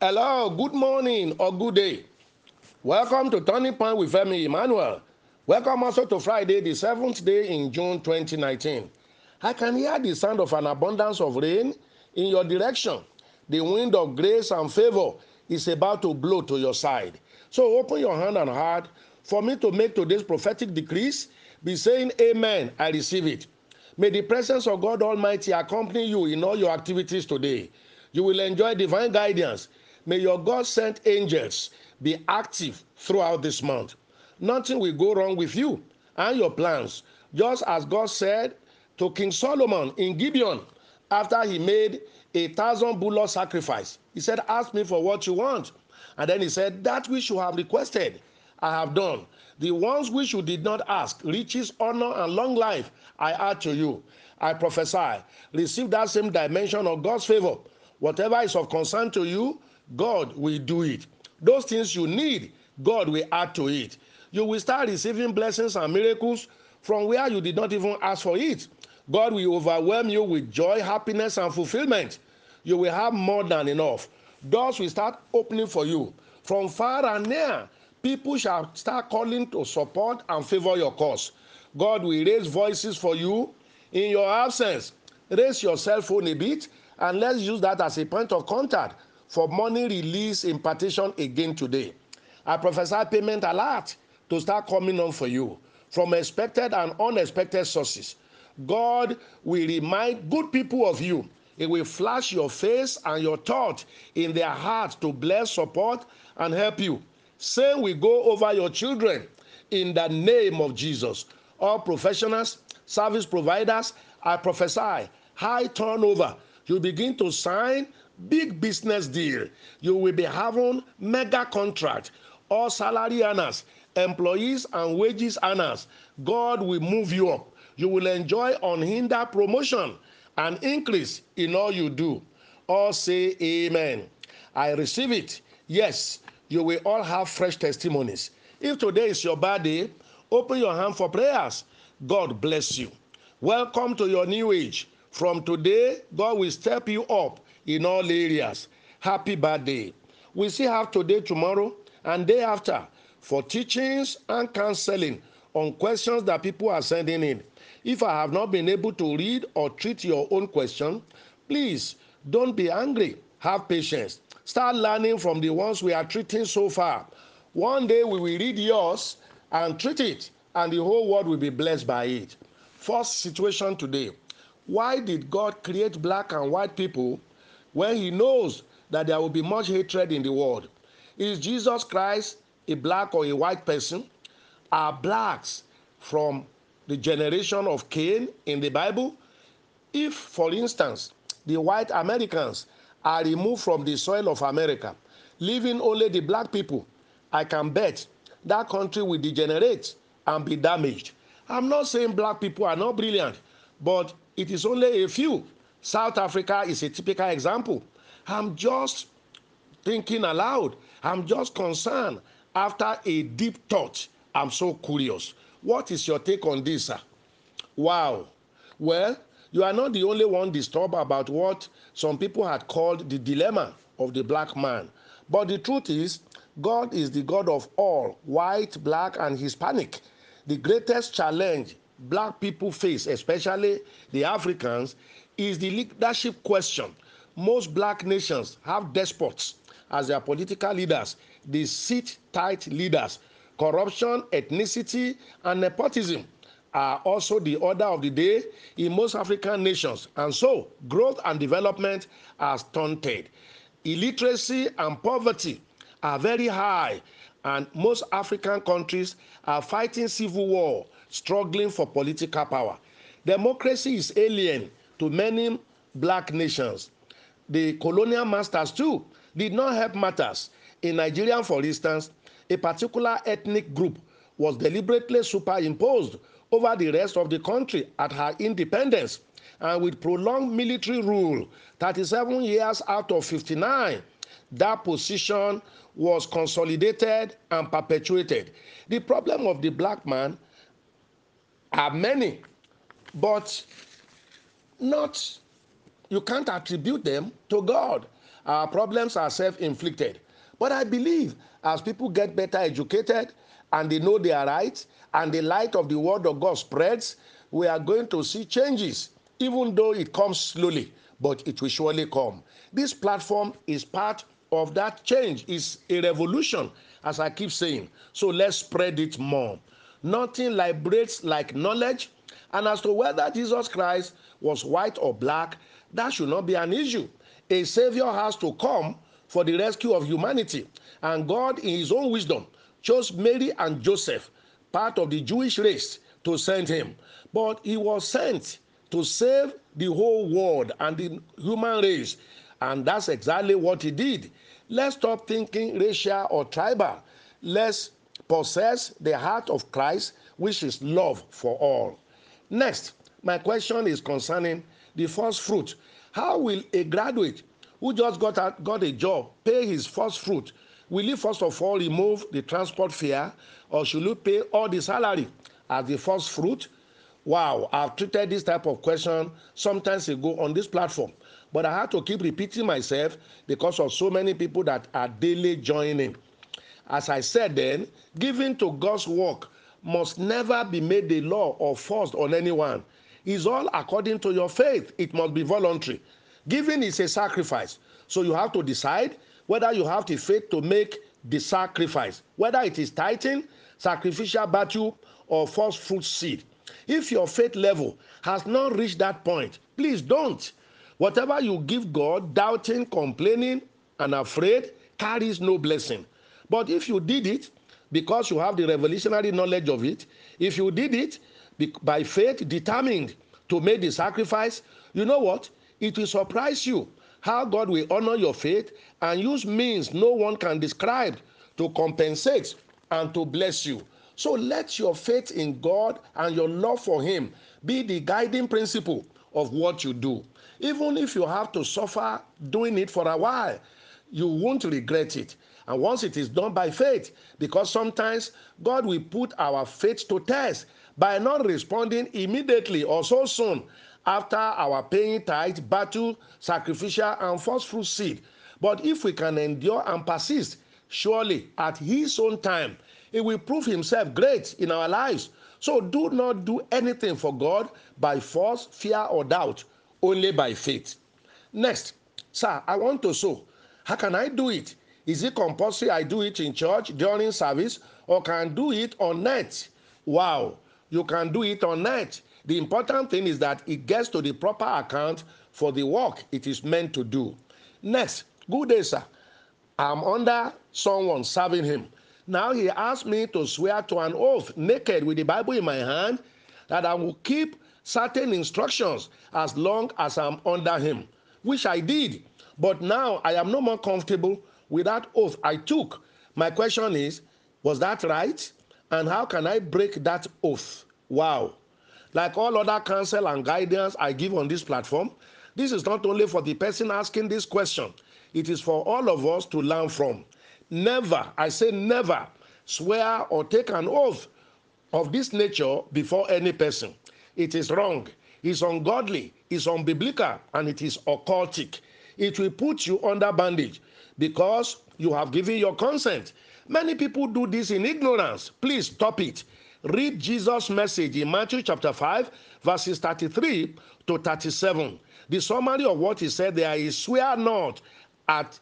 Hello, good morning or good day. Welcome to Turning Point with Femi Emmanuel. Welcome also to Friday, the seventh day in June 2019. I can hear the sound of an abundance of rain in your direction. The wind of grace and favor is about to blow to your side. So open your hand and heart for me to make today's prophetic decrees. Be saying, Amen. I receive it. May the presence of God Almighty accompany you in all your activities today. You will enjoy divine guidance May your God sent angels be active throughout this month. Nothing will go wrong with you and your plans, just as God said to King Solomon in Gibeon after he made a thousand bullock sacrifice. He said, Ask me for what you want. And then he said, That which you have requested, I have done. The ones which you did not ask, riches, honor, and long life, I add to you. I prophesy. Receive that same dimension of God's favor. Whatever is of concern to you, God will do it. Those things you need, God will add to it. You will start receiving blessings and miracles from where you did not even ask for it. God will overwhelm you with joy, happiness, and fulfillment. You will have more than enough. Doors will start opening for you. From far and near, people shall start calling to support and favor your cause. God will raise voices for you in your absence. Raise your cell phone a bit and let's use that as a point of contact for money release impartation again today. I prophesy payment alert to start coming on for you from expected and unexpected sources. God will remind good people of you. It will flash your face and your thought in their heart to bless, support, and help you. Same will go over your children in the name of Jesus. All professionals, service providers, I prophesy high turnover. You begin to sign big business deal. You will be having mega contract. All salary earners, employees and wages earners, God will move you up. You will enjoy unhindered promotion and increase in all you do. All say amen. I receive it. Yes, you will all have fresh testimonies. If today is your birthday, open your hand for prayers. God bless you. Welcome to your new age. From today, God will step you up in all areas. Happy birthday. We still have today, tomorrow, and day after for teachings and counseling on questions that people are sending in. If I have not been able to read or treat your own question, please don't be angry. Have patience. Start learning from the ones we are treating so far. One day we will read yours and treat it, and the whole world will be blessed by it. First situation today. Why did God create black and white people when he knows that there will be much hatred in the world. Is Jesus Christ a black or a white person? Are blacks from the generation of Cain in the Bible? If, for instance, the white Americans are removed from the soil of America, leaving only the black people, I can bet that country will degenerate and be damaged. I'm not saying black people are not brilliant, but it is only a few South Africa is a typical example. I'm just thinking aloud. I'm just concerned after a deep thought. I'm so curious. What is your take on this, sir? Wow. Well, you are not the only one disturbed about what some people had called the dilemma of the black man. But the truth is, God is the God of all, white, black, and Hispanic. The greatest challenge black people face, especially the Africans, is the leadership question. Most black nations have despots as their political leaders. They sit tight leaders. Corruption, ethnicity, and nepotism are also the order of the day in most African nations. And so, growth and development are stunted. Illiteracy and poverty are very high, and most African countries are fighting civil war, struggling for political power. Democracy is alien to many black nations. The colonial masters, too, did not help matters. In Nigeria, for instance, a particular ethnic group was deliberately superimposed over the rest of the country at her independence. And with prolonged military rule, 37 years out of 59, that position was consolidated and perpetuated. The problem of the black man are many, but not you can't attribute them to God. Our problems are self inflicted. But I believe as people get better educated and they know they are right and the light of the word of God spreads, we are going to see changes, even though it comes slowly, but it will surely come. This platform is part of that change, is a revolution, as I keep saying. So let's spread it more. Nothing liberates like knowledge. And as to whether Jesus Christ was white or black, that should not be an issue. A Savior has to come for the rescue of humanity. And God, in His own wisdom, chose Mary and Joseph, part of the Jewish race, to send him. But he was sent to save the whole world and the human race. And that's exactly what he did. Let's stop thinking racial or tribal. Let's possess the heart of Christ, which is love for all. Next, my question is concerning the first fruit. How will a graduate who just got a, got a job pay his first fruit? Will he first of all remove the transport fare or should he pay all the salary as the first fruit? Wow, I've treated this type of question sometimes ago on this platform, but I had to keep repeating myself because of so many people that are daily joining. As I said then, giving to God's work must never be made a law or forced on anyone. It's all according to your faith. It must be voluntary. Giving is a sacrifice. So you have to decide whether you have the faith to make the sacrifice, whether it is tithing, sacrificial battle, or first fruit seed. If your faith level has not reached that point, please don't. Whatever you give God, doubting, complaining, and afraid, carries no blessing. But if you did it because you have the revolutionary knowledge of it, if you did it by faith, determined to make the sacrifice, you know what? It will surprise you how God will honor your faith and use means no one can describe to compensate and to bless you. So let your faith in God and your love for Him be the guiding principle of what you do. Even if you have to suffer doing it for a while, you won't regret it. And once it is done by faith, because sometimes God will put our faith to test by not responding immediately or so soon after our paying tithe, battle, sacrificial, and first fruit seed. But if we can endure and persist, surely at His own time, He will prove Himself great in our lives. So do not do anything for God by force, fear, or doubt, only by faith. Next, sir, I want to sow. How can I do it? Is it compulsory I do it in church during service or can do it on net? Wow, you can do it on net. The important thing is that it gets to the proper account for the work it is meant to do. Next, good day, sir. I'm under someone serving him. Now he asked me to swear to an oath, naked with the Bible in my hand, that I will keep certain instructions as long as I'm under him, which I did. But now I am no more comfortable with that oath I took. My question is, was that right? And how can I break that oath? Wow. Like all other counsel and guidance I give on this platform, this is not only for the person asking this question, it is for all of us to learn from. Never, I say never, swear or take an oath of this nature before any person. It is wrong, it's ungodly, it's unbiblical, and it is occultic. It will put you under bondage because you have given your consent. Many people do this in ignorance. Please stop it. Read Jesus' message in Matthew chapter 5, verses 33 to 37. The summary of what he said there is swear not at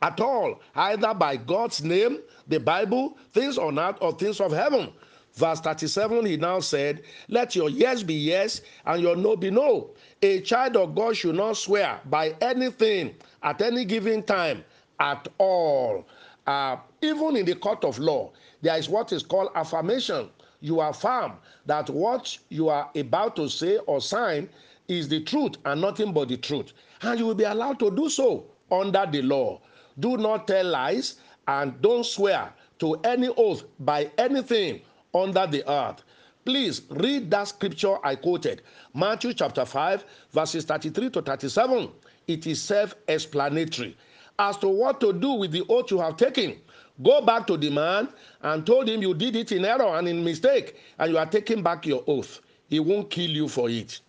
at all, either by God's name, the Bible, things on earth, or things of heaven. Verse 37, he now said, Let your yes be yes and your no be no. A child of God should not swear by anything at any given time at all. Uh, even in the court of law, there is what is called affirmation. You affirm that what you are about to say or sign is the truth and nothing but the truth. And you will be allowed to do so under the law. Do not tell lies and don't swear to any oath by anything under the earth. Please read that scripture I quoted, Matthew chapter 5, verses 33 to 37. It is self explanatory as to what to do with the oath you have taken. Go back to the man and told him you did it in error and in mistake, and you are taking back your oath. He won't kill you for it.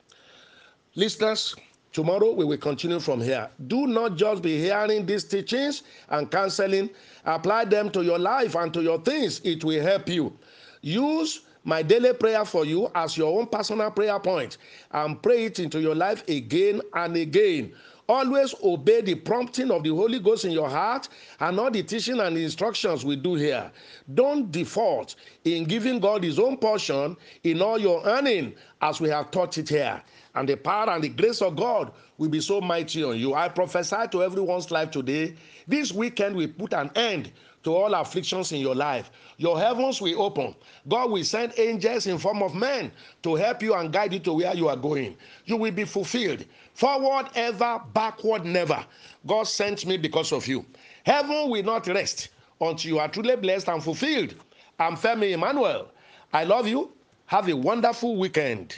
Listeners, Tomorrow we will continue from here. Do not just be hearing these teachings and counseling, apply them to your life and to your things. It will help you. Use my daily prayer for you as your own personal prayer point and pray it into your life again and again. Always obey the prompting of the Holy Ghost in your heart and all the teaching and instructions we do here. Don't default in giving God his own portion in all your earning as we have taught it here and the power and the grace of God will be so mighty on you. I prophesy to everyone's life today. This weekend we put an end to all afflictions in your life. Your heavens will open. God will send angels in form of men to help you and guide you to where you are going. You will be fulfilled. Forward ever, backward never. God sent me because of you. Heaven will not rest until you are truly blessed and fulfilled. I'm Femi Emmanuel. I love you. Have a wonderful weekend.